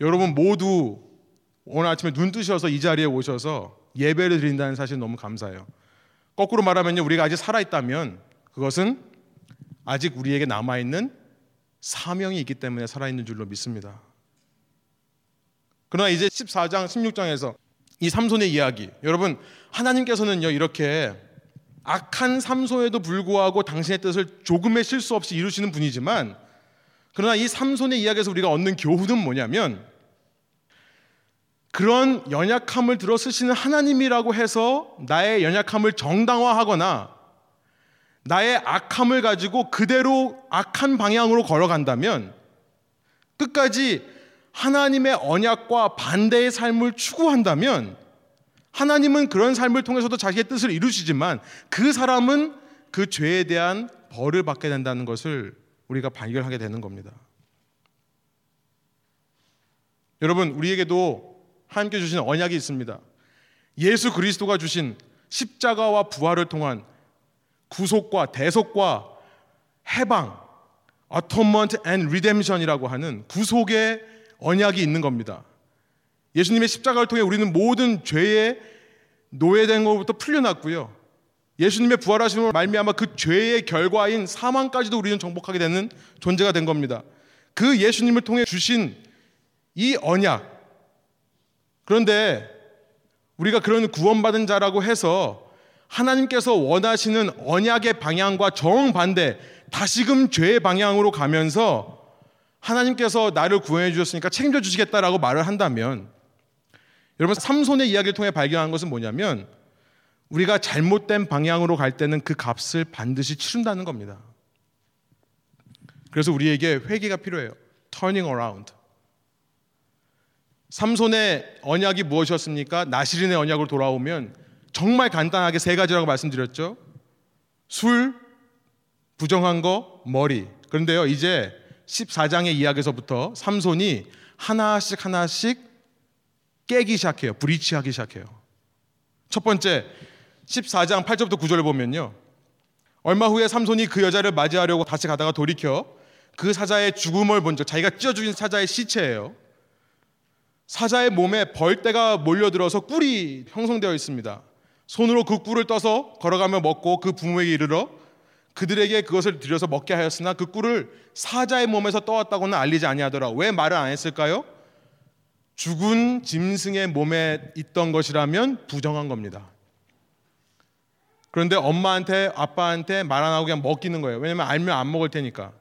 Speaker 1: 여러분 모두 오늘 아침에 눈 뜨셔서 이 자리에 오셔서 예배를 드린다는 사실 너무 감사해요. 거꾸로 말하면요. 우리가 아직 살아있다면 그것은 아직 우리에게 남아있는 사명이 있기 때문에 살아있는 줄로 믿습니다. 그러나 이제 14장, 16장에서 이 삼손의 이야기. 여러분, 하나님께서는요, 이렇게 악한 삼손에도 불구하고 당신의 뜻을 조금의 실수 없이 이루시는 분이지만, 그러나 이 삼손의 이야기에서 우리가 얻는 교훈은 뭐냐면, 그런 연약함을 들어 쓰시는 하나님이라고 해서 나의 연약함을 정당화하거나 나의 악함을 가지고 그대로 악한 방향으로 걸어간다면 끝까지 하나님의 언약과 반대의 삶을 추구한다면 하나님은 그런 삶을 통해서도 자기의 뜻을 이루시지만 그 사람은 그 죄에 대한 벌을 받게 된다는 것을 우리가 발견하게 되는 겁니다. 여러분, 우리에게도 하나님께 주신 언약이 있습니다. 예수 그리스도가 주신 십자가와 부활을 통한 구속과 대속과 해방, atonement and redemption이라고 하는 구속의 언약이 있는 겁니다. 예수님의 십자가를 통해 우리는 모든 죄의 노예된 것부터 풀려났고요. 예수님의 부활하심을 말미암아 그 죄의 결과인 사망까지도 우리는 정복하게 되는 존재가 된 겁니다. 그 예수님을 통해 주신 이 언약. 그런데 우리가 그런 구원받은 자라고 해서 하나님께서 원하시는 언약의 방향과 정반대 다시금 죄의 방향으로 가면서 하나님께서 나를 구원해 주셨으니까 책임져 주시겠다라고 말을 한다면 여러분 삼손의 이야기를 통해 발견한 것은 뭐냐면 우리가 잘못된 방향으로 갈 때는 그 값을 반드시 치른다는 겁니다. 그래서 우리에게 회개가 필요해요. turning around. 삼손의 언약이 무엇이었습니까? 나시린의 언약으로 돌아오면 정말 간단하게 세 가지라고 말씀드렸죠. 술, 부정한 거, 머리. 그런데요, 이제 14장의 이야기에서부터 삼손이 하나씩 하나씩 깨기 시작해요. 브리치하기 시작해요. 첫 번째, 14장 8절부터 9절을 보면요. 얼마 후에 삼손이 그 여자를 맞이하려고 다시 가다가 돌이켜 그 사자의 죽음을 본 적, 자기가 찢어 죽인 사자의 시체예요. 사자의 몸에 벌떼가 몰려들어서 꿀이 형성되어 있습니다. 손으로 그 꿀을 떠서 걸어가며 먹고 그 부모에게 이르러 그들에게 그것을 들여서 먹게 하였으나 그 꿀을 사자의 몸에서 떠왔다고는 알리지 아니하더라. 왜 말을 안 했을까요? 죽은 짐승의 몸에 있던 것이라면 부정한 겁니다. 그런데 엄마한테 아빠한테 말 안 하고 그냥 먹기는 거예요. 왜냐면 알면 안 먹을 테니까.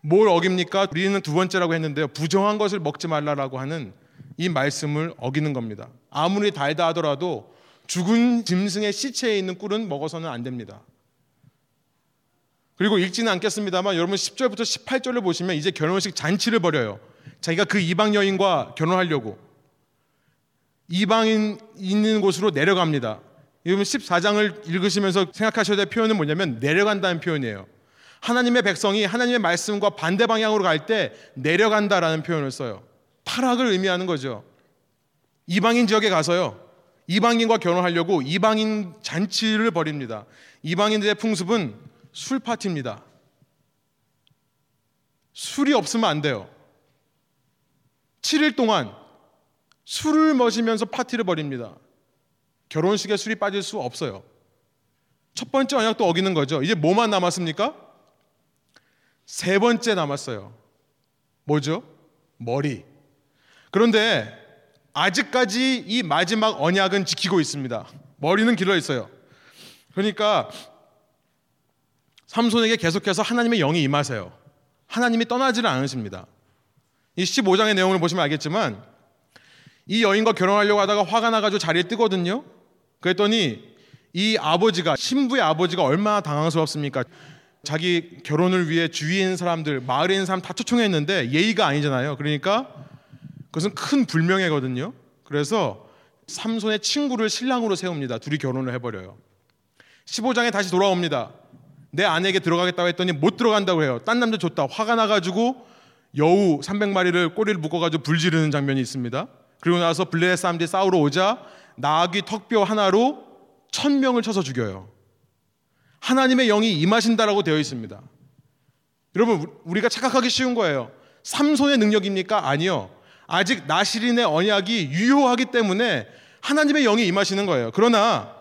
Speaker 1: 뭘 어깁니까? 우리는 두 번째라고 했는데요. 부정한 것을 먹지 말라라고 하는 이 말씀을 어기는 겁니다. 아무리 달다 하더라도 죽은 짐승의 시체에 있는 꿀은 먹어서는 안 됩니다. 그리고 읽지는 않겠습니다만 여러분 10절부터 18절을 보시면 이제 결혼식 잔치를 벌여요. 자기가 그 이방 여인과 결혼하려고 이방인 있는 곳으로 내려갑니다. 여러분 14장을 읽으시면서 생각하셔야 될 표현은 뭐냐면 내려간다는 표현이에요. 하나님의 백성이 하나님의 말씀과 반대 방향으로 갈 때 내려간다라는 표현을 써요. 타락을 의미하는 거죠. 이방인 지역에 가서요. 이방인과 결혼하려고 이방인 잔치를 벌입니다. 이방인들의 풍습은 술 파티입니다. 술이 없으면 안 돼요. 7일 동안 술을 마시면서 파티를 벌입니다. 결혼식에 술이 빠질 수 없어요. 첫 번째 언약도 어기는 거죠. 이제 뭐만 남았습니까? 세 번째 남았어요. 뭐죠? 머리. 그런데 아직까지 이 마지막 언약은 지키고 있습니다. 머리는 길어 있어요. 그러니까 삼손에게 계속해서 하나님의 영이 임하세요. 하나님이 떠나지를 않으십니다. 이 15장의 내용을 보시면 알겠지만 이 여인과 결혼하려고 하다가 화가 나가지고 자리에 뜨거든요. 그랬더니 이 아버지가 신부의 아버지가 얼마나 당황스럽습니까? 자기 결혼을 위해 있는 사람들, 마을에 있는 사람 다 초청했는데 예의가 아니잖아요. 그러니까 그것은 큰 불명예거든요. 그래서 삼손의 친구를 신랑으로 세웁니다. 둘이 결혼을 해버려요. 15장에 다시 돌아옵니다. 내 아내에게 들어가겠다고 했더니 못 들어간다고 해요. 딴 남자 줬다. 화가 나가지고 여우 300마리를 꼬리를 묶어가지고 불 지르는 장면이 있습니다. 그리고 나서 블레셋 사람들이 싸우러 오자 나귀 턱뼈 하나로 천 명을 쳐서 죽여요. 하나님의 영이 임하신다라고 되어 있습니다. 여러분 우리가 착각하기 쉬운 거예요. 삼손의 능력입니까? 아니요. 아직 나시린의 언약이 유효하기 때문에 하나님의 영이 임하시는 거예요. 그러나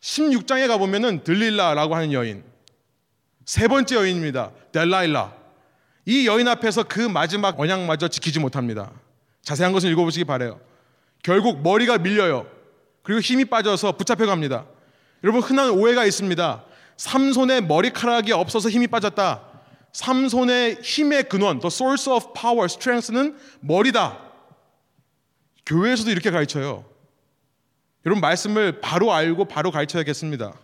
Speaker 1: 16장에 가보면은 들릴라라고 하는 여인 세 번째 여인입니다. 델라일라 이 여인 앞에서 그 마지막 언약마저 지키지 못합니다. 자세한 것을 읽어보시기 바래요. 결국 머리가 밀려요. 그리고 힘이 빠져서 붙잡혀 갑니다. 여러분 흔한 오해가 있습니다. 삼손의 머리카락이 없어서 힘이 빠졌다. 삼손의 힘의 근원, the source of power, strength는 머리다. 교회에서도 이렇게 가르쳐요. 여러분 말씀을 바로 알고 바로 가르쳐야겠습니다.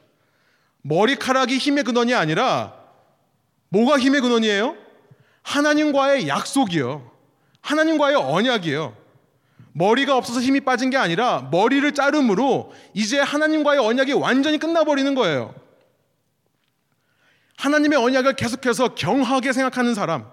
Speaker 1: 머리카락이 힘의 근원이 아니라 뭐가 힘의 근원이에요? 하나님과의 약속이요. 하나님과의 언약이에요. 머리가 없어서 힘이 빠진 게 아니라 머리를 자름으로 이제 하나님과의 언약이 완전히 끝나버리는 거예요. 하나님의 언약을 계속해서 경하게 생각하는 사람.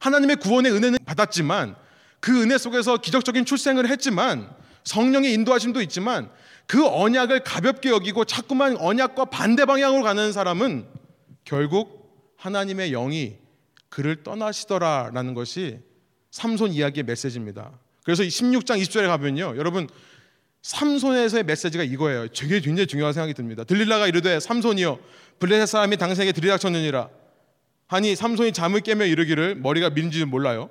Speaker 1: 하나님의 구원의 은혜는 받았지만 그 은혜 속에서 기적적인 출생을 했지만 성령의 인도하심도 있지만 그 언약을 가볍게 여기고 자꾸만 언약과 반대 방향으로 가는 사람은 결국 하나님의 영이 그를 떠나시더라라는 것이 삼손 이야기의 메시지입니다. 그래서 16장 20절에 가면요. 여러분 삼손에서의 메시지가 이거예요. 되게 굉장히 중요한 생각이 듭니다. 들릴라가 이르되 삼손이여 블레셋 사람이 당신에게 들이닥쳤느니라 하니 삼손이 잠을 깨며 이르기를 머리가 민지 몰라요.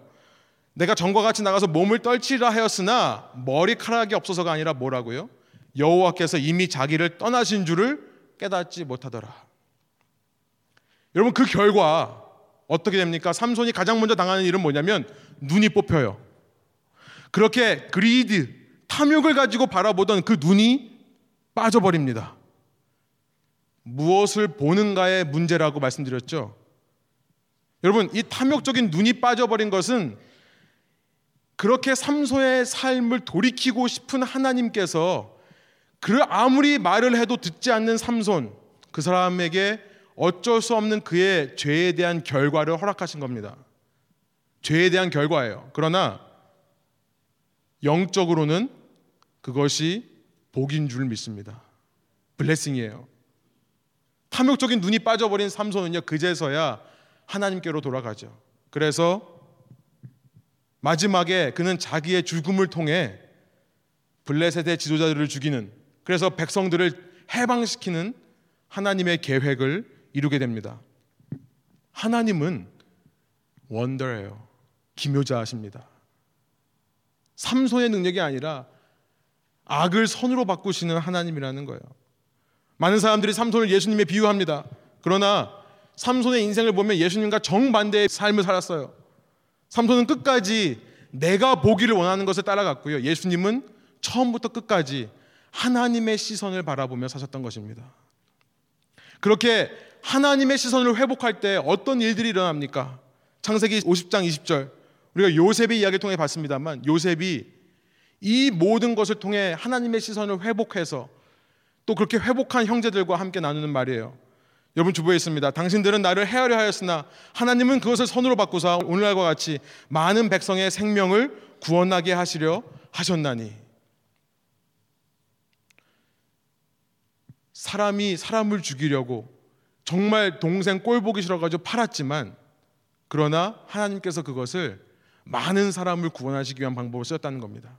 Speaker 1: 내가 전과 같이 나가서 몸을 떨치라 하였으나 머리카락이 없어서가 아니라 뭐라고요? 여호와께서 이미 자기를 떠나신 줄을 깨닫지 못하더라. 여러분 그 결과 어떻게 됩니까? 삼손이 가장 먼저 당하는 일은 뭐냐면 눈이 뽑혀요. 그렇게 그리드 탐욕을 가지고 바라보던 그 눈이 빠져버립니다. 무엇을 보는가의 문제라고 말씀드렸죠. 여러분, 이 탐욕적인 눈이 빠져버린 것은 그렇게 삼소의 삶을 돌이키고 싶은 하나님께서 그 아무리 말을 해도 듣지 않는 삼손, 그 사람에게 어쩔 수 없는 그의 죄에 대한 결과를 허락하신 겁니다. 죄에 대한 결과예요. 그러나 영적으로는 그것이 복인 줄 믿습니다. 블레싱이에요. 탐욕적인 눈이 빠져버린 삼손은요 그제서야 하나님께로 돌아가죠. 그래서 마지막에 그는 자기의 죽음을 통해 블레셋의 지도자들을 죽이는 그래서 백성들을 해방시키는 하나님의 계획을 이루게 됩니다. 하나님은 원더예요. 기묘자하십니다. 삼손의 능력이 아니라 악을 선으로 바꾸시는 하나님이라는 거예요. 많은 사람들이 삼손을 예수님에 비유합니다. 그러나 삼손의 인생을 보면 예수님과 정반대의 삶을 살았어요. 삼손은 끝까지 내가 보기를 원하는 것을 따라갔고요. 예수님은 처음부터 끝까지 하나님의 시선을 바라보며 사셨던 것입니다. 그렇게 하나님의 시선을 회복할 때 어떤 일들이 일어납니까? 창세기 50장 20절 우리가 요셉의 이야기를 통해 봤습니다만 요셉이 이 모든 것을 통해 하나님의 시선을 회복해서 또 그렇게 회복한 형제들과 함께 나누는 말이에요. 여러분 주부에 있습니다. 당신들은 나를 해하려 하였으나 하나님은 그것을 선으로 바꾸사 오늘날과 같이 많은 백성의 생명을 구원하게 하시려 하셨나니 사람이 사람을 죽이려고 정말 동생 꼴 보기 싫어가지고 팔았지만 그러나 하나님께서 그것을 많은 사람을 구원하시기 위한 방법을 쓰였다는 겁니다.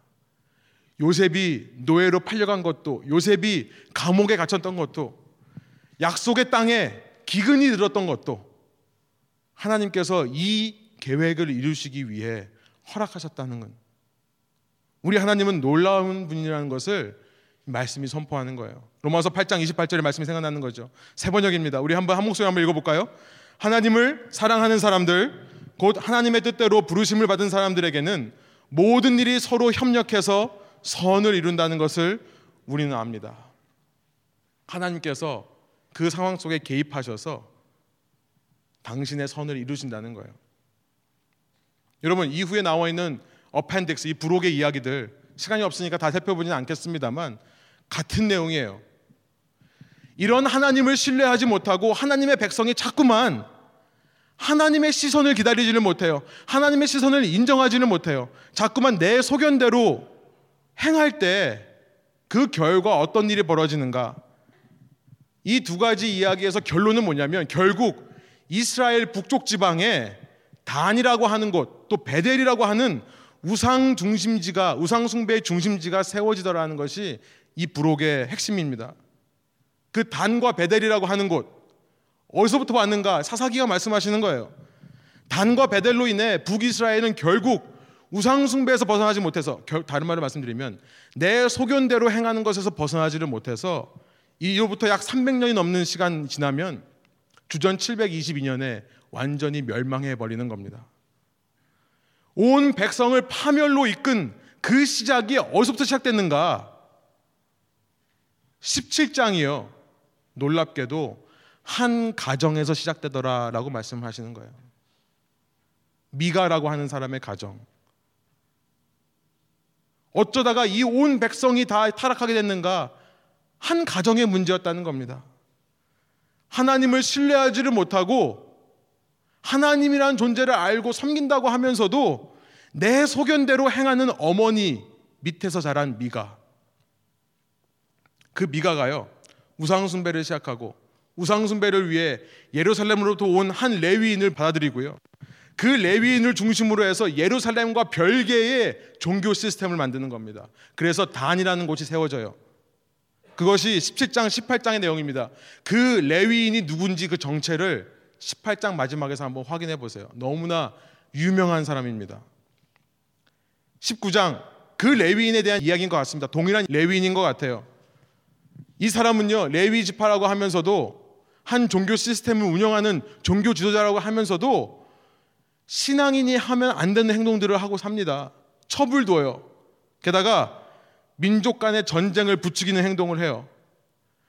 Speaker 1: 요셉이 노예로 팔려간 것도 요셉이 감옥에 갇혔던 것도 약속의 땅에 기근이 들었던 것도 하나님께서 이 계획을 이루시기 위해 허락하셨다는 건 우리 하나님은 놀라운 분이라는 것을 말씀이 선포하는 거예요. 로마서 8장 28절의 말씀이 생각나는 거죠. 세 번역입니다. 우리 한번 한 목소리 한번 읽어볼까요? 하나님을 사랑하는 사람들, 곧 하나님의 뜻대로 부르심을 받은 사람들에게는 모든 일이 서로 협력해서 선을 이룬다는 것을 우리는 압니다. 하나님께서 그 상황 속에 개입하셔서 당신의 선을 이루신다는 거예요. 여러분 이후에 나와 있는 어펜딕스 이 부록의 이야기들 시간이 없으니까 다 살펴보지는 않겠습니다만 같은 내용이에요. 이런 하나님을 신뢰하지 못하고 하나님의 백성이 자꾸만 하나님의 시선을 기다리지를 못해요. 하나님의 시선을 인정하지는 못해요. 자꾸만 내 소견대로 행할 때 그 결과 어떤 일이 벌어지는가? 이 두 가지 이야기에서 결론은 뭐냐면 결국 이스라엘 북쪽 지방에 단이라고 하는 곳, 또 베델이라고 하는 우상 중심지가 우상 숭배의 중심지가 세워지더라는 것이 이 부록의 핵심입니다. 그 단과 베델이라고 하는 곳 어디서부터 왔는가? 사사기가 말씀하시는 거예요. 단과 베델로 인해 북이스라엘은 결국 우상 숭배에서 벗어나지 못해서 다른 말을 말씀드리면 내 소견대로 행하는 것에서 벗어나지를 못해서 이로부터 약 300년이 넘는 시간 지나면 주전 722년에 완전히 멸망해 버리는 겁니다. 온 백성을 파멸로 이끈 그 시작이 어디서부터 시작됐는가? 17장이요. 놀랍게도 한 가정에서 시작되더라라고 말씀하시는 거예요. 미가라고 하는 사람의 가정. 어쩌다가 이 온 백성이 다 타락하게 됐는가? 한 가정의 문제였다는 겁니다. 하나님을 신뢰하지를 못하고 하나님이란 존재를 알고 섬긴다고 하면서도 내 소견대로 행하는 어머니 밑에서 자란 미가 그 미가가요 우상숭배를 시작하고 우상숭배를 위해 예루살렘으로부터 온 한 레위인을 받아들이고요 그 레위인을 중심으로 해서 예루살렘과 별개의 종교 시스템을 만드는 겁니다 그래서 단이라는 곳이 세워져요 그것이 17장, 18장의 내용입니다. 그 레위인이 누군지 그 정체를 18장 마지막에서 한번 확인해 보세요. 너무나 유명한 사람입니다. 19장 그 레위인에 대한 이야기인 것 같습니다. 동일한 레위인인 것 같아요. 이 사람은요 레위 지파라고 하면서도 한 종교 시스템을 운영하는 종교 지도자라고 하면서도 신앙인이 하면 안 되는 행동들을 하고 삽니다. 둬요. 게다가 민족 간의 전쟁을 부추기는 행동을 해요.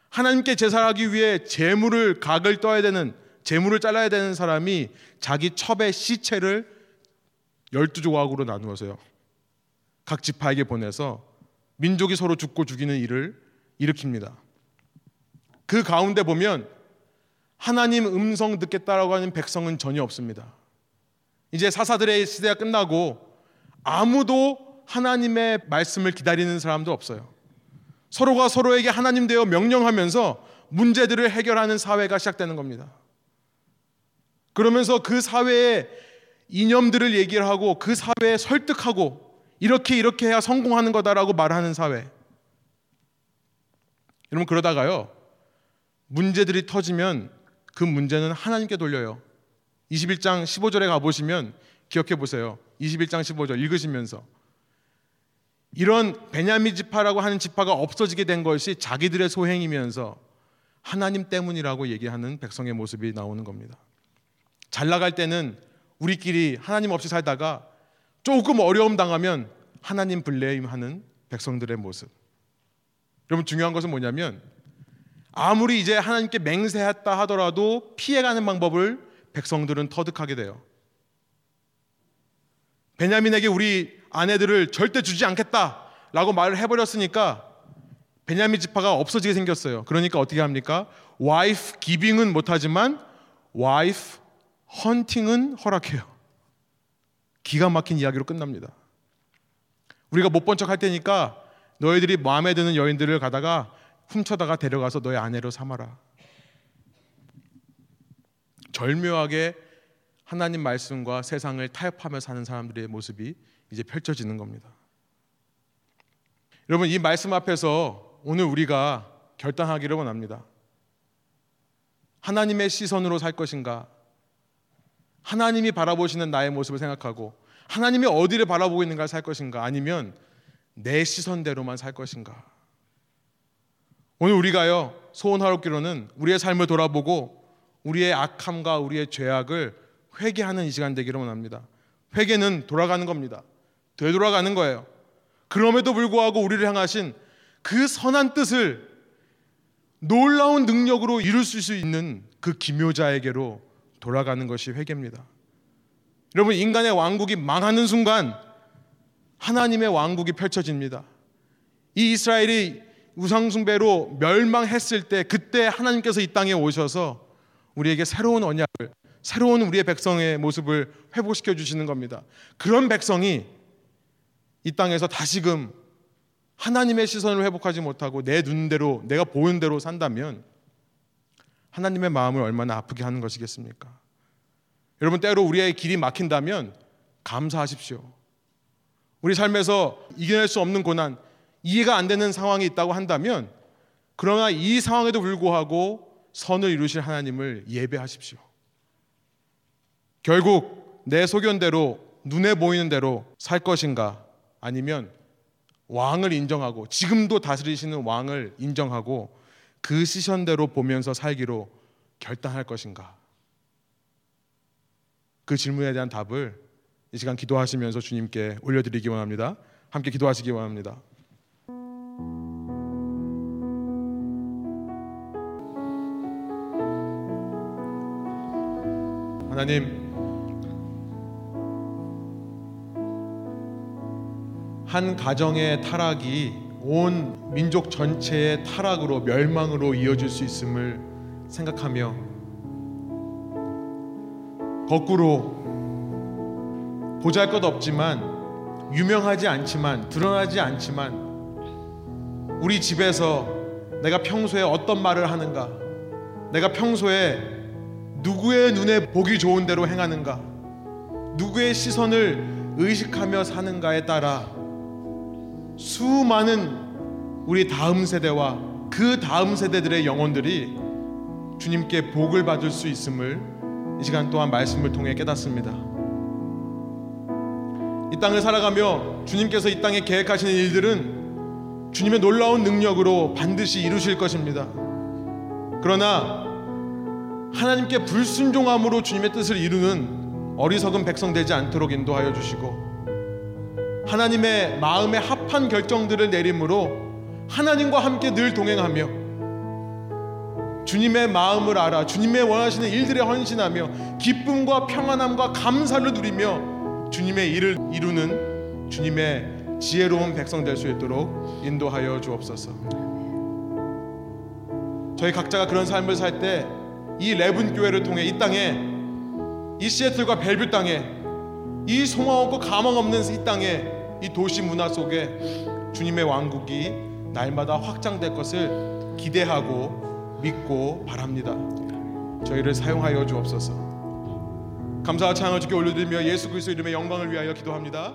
Speaker 1: 하나님께 제사하기 위해 재물을 각을 떠야 되는 재물을 잘라야 되는 사람이 자기 첩의 시체를 열두 조각으로 나누어서요. 각 지파에게 보내서 민족이 서로 죽고 죽이는 일을 일으킵니다. 그 가운데 보면 하나님 음성 듣겠다라고 하는 백성은 전혀 없습니다. 이제 사사들의 시대가 끝나고 아무도 하나님의 말씀을 기다리는 사람도 없어요. 서로가 서로에게 하나님 되어 명령하면서 문제들을 해결하는 사회가 시작되는 겁니다. 그러면서 그 사회의 이념들을 얘기를 하고 그 사회에 설득하고 이렇게 이렇게 해야 성공하는 거다라고 말하는 사회. 여러분 그러다가요. 문제들이 터지면 그 문제는 하나님께 돌려요. 21장 15절에 가보시면 기억해 보세요. 21장 15절 읽으시면서 이런 베냐민 지파라고 하는 지파가 없어지게 된 것이 자기들의 소행이면서 하나님 때문이라고 얘기하는 백성의 모습이 나오는 겁니다. 잘 나갈 때는 우리끼리 하나님 없이 살다가 조금 어려움 당하면 하나님 블레임하는 백성들의 모습. 여러분 중요한 것은 뭐냐면 아무리 이제 하나님께 맹세했다 하더라도 피해가는 방법을 백성들은 터득하게 돼요. 베냐민에게 우리 아내들을 절대 주지 않겠다라고 말을 해버렸으니까 베냐민 지파가 없어지게 생겼어요. 그러니까 어떻게 합니까? 와이프 기빙은 못하지만 와이프 헌팅은 허락해요. 기가 막힌 이야기로 끝납니다. 우리가 못 본 척 할 테니까 너희들이 마음에 드는 여인들을 가다가 훔쳐다가 데려가서 너의 아내로 삼아라. 절묘하게 하나님 말씀과 세상을 타협하며 사는 사람들의 모습이 이제 펼쳐지는 겁니다. 여러분 이 말씀 앞에서 오늘 우리가 결단하기를 원합니다. 하나님의 시선으로 살 것인가? 하나님이 바라보시는 나의 모습을 생각하고 하나님이 어디를 바라보고 있는가 살 것인가? 아니면 내 시선대로만 살 것인가? 오늘 우리가요 소원하옵기로는 우리의 삶을 돌아보고 우리의 악함과 우리의 죄악을 회개하는 이 시간 되기를 원합니다. 회개는 돌아가는 겁니다. 되돌아가는 거예요. 그럼에도 불구하고 우리를 향하신 그 선한 뜻을 놀라운 능력으로 이룰 수 있는 그 기묘자에게로 돌아가는 것이 회개입니다. 여러분 인간의 왕국이 망하는 순간 하나님의 왕국이 펼쳐집니다. 이 이스라엘이 우상숭배로 멸망했을 때 그때 하나님께서 이 땅에 오셔서 우리에게 새로운 언약을 새로운 우리의 백성의 모습을 회복시켜 주시는 겁니다. 그런 백성이 이 땅에서 다시금 하나님의 시선을 회복하지 못하고 내 눈대로 내가 보는 대로 산다면 하나님의 마음을 얼마나 아프게 하는 것이겠습니까? 여러분 때로 우리의 길이 막힌다면 감사하십시오. 우리 삶에서 이겨낼 수 없는 고난, 이해가 안 되는 상황이 있다고 한다면 그러나 이 상황에도 불구하고 선을 이루실 하나님을 예배하십시오. 결국 내 소견대로 눈에 보이는 대로 살 것인가 아니면 왕을 인정하고 지금도 다스리시는 왕을 인정하고 그 시선대로 보면서 살기로 결단할 것인가? 그 질문에 대한 답을 이 시간 기도하시면서 주님께 올려드리기 원합니다. 함께 기도하시기 원합니다. 하나님, 한 가정의 타락이 온 민족 전체의 타락으로 멸망으로 이어질 수 있음을 생각하며 거꾸로 보잘 것 없지만 유명하지 않지만 드러나지 않지만 우리 집에서 내가 평소에 어떤 말을 하는가 내가 평소에 누구의 눈에 보기 좋은 대로 행하는가 누구의 시선을 의식하며 사는가에 따라 수많은 우리 다음 세대와 그 다음 세대들의 영혼들이 주님께 복을 받을 수 있음을 이 시간 또한 말씀을 통해 깨닫습니다. 이 땅을 살아가며 주님께서 이 땅에 계획하시는 일들은 주님의 놀라운 능력으로 반드시 이루실 것입니다. 그러나 하나님께 불순종함으로 주님의 뜻을 이루는 어리석은 백성 되지 않도록 인도하여 주시고 하나님의 마음에 합한 결정들을 내림으로 하나님과 함께 늘 동행하며 주님의 마음을 알아 주님의 원하시는 일들에 헌신하며 기쁨과 평안함과 감사를 누리며 주님의 일을 이루는 주님의 지혜로운 백성 될 수 있도록 인도하여 주옵소서. 저희 각자가 그런 삶을 살때 이 레븐 교회를 통해 이 땅에 이 시애틀과 벨뷰 땅에 이 소망 없고 가망 없는 이 땅에 이 도시 문화 속에 주님의 왕국이 날마다 확장될 것을 기대하고 믿고 바랍니다. 저희를 사용하여 주옵소서. 감사와 찬양을 주께 올려드리며 예수 그리스도 이름의 영광을 위하여 기도합니다.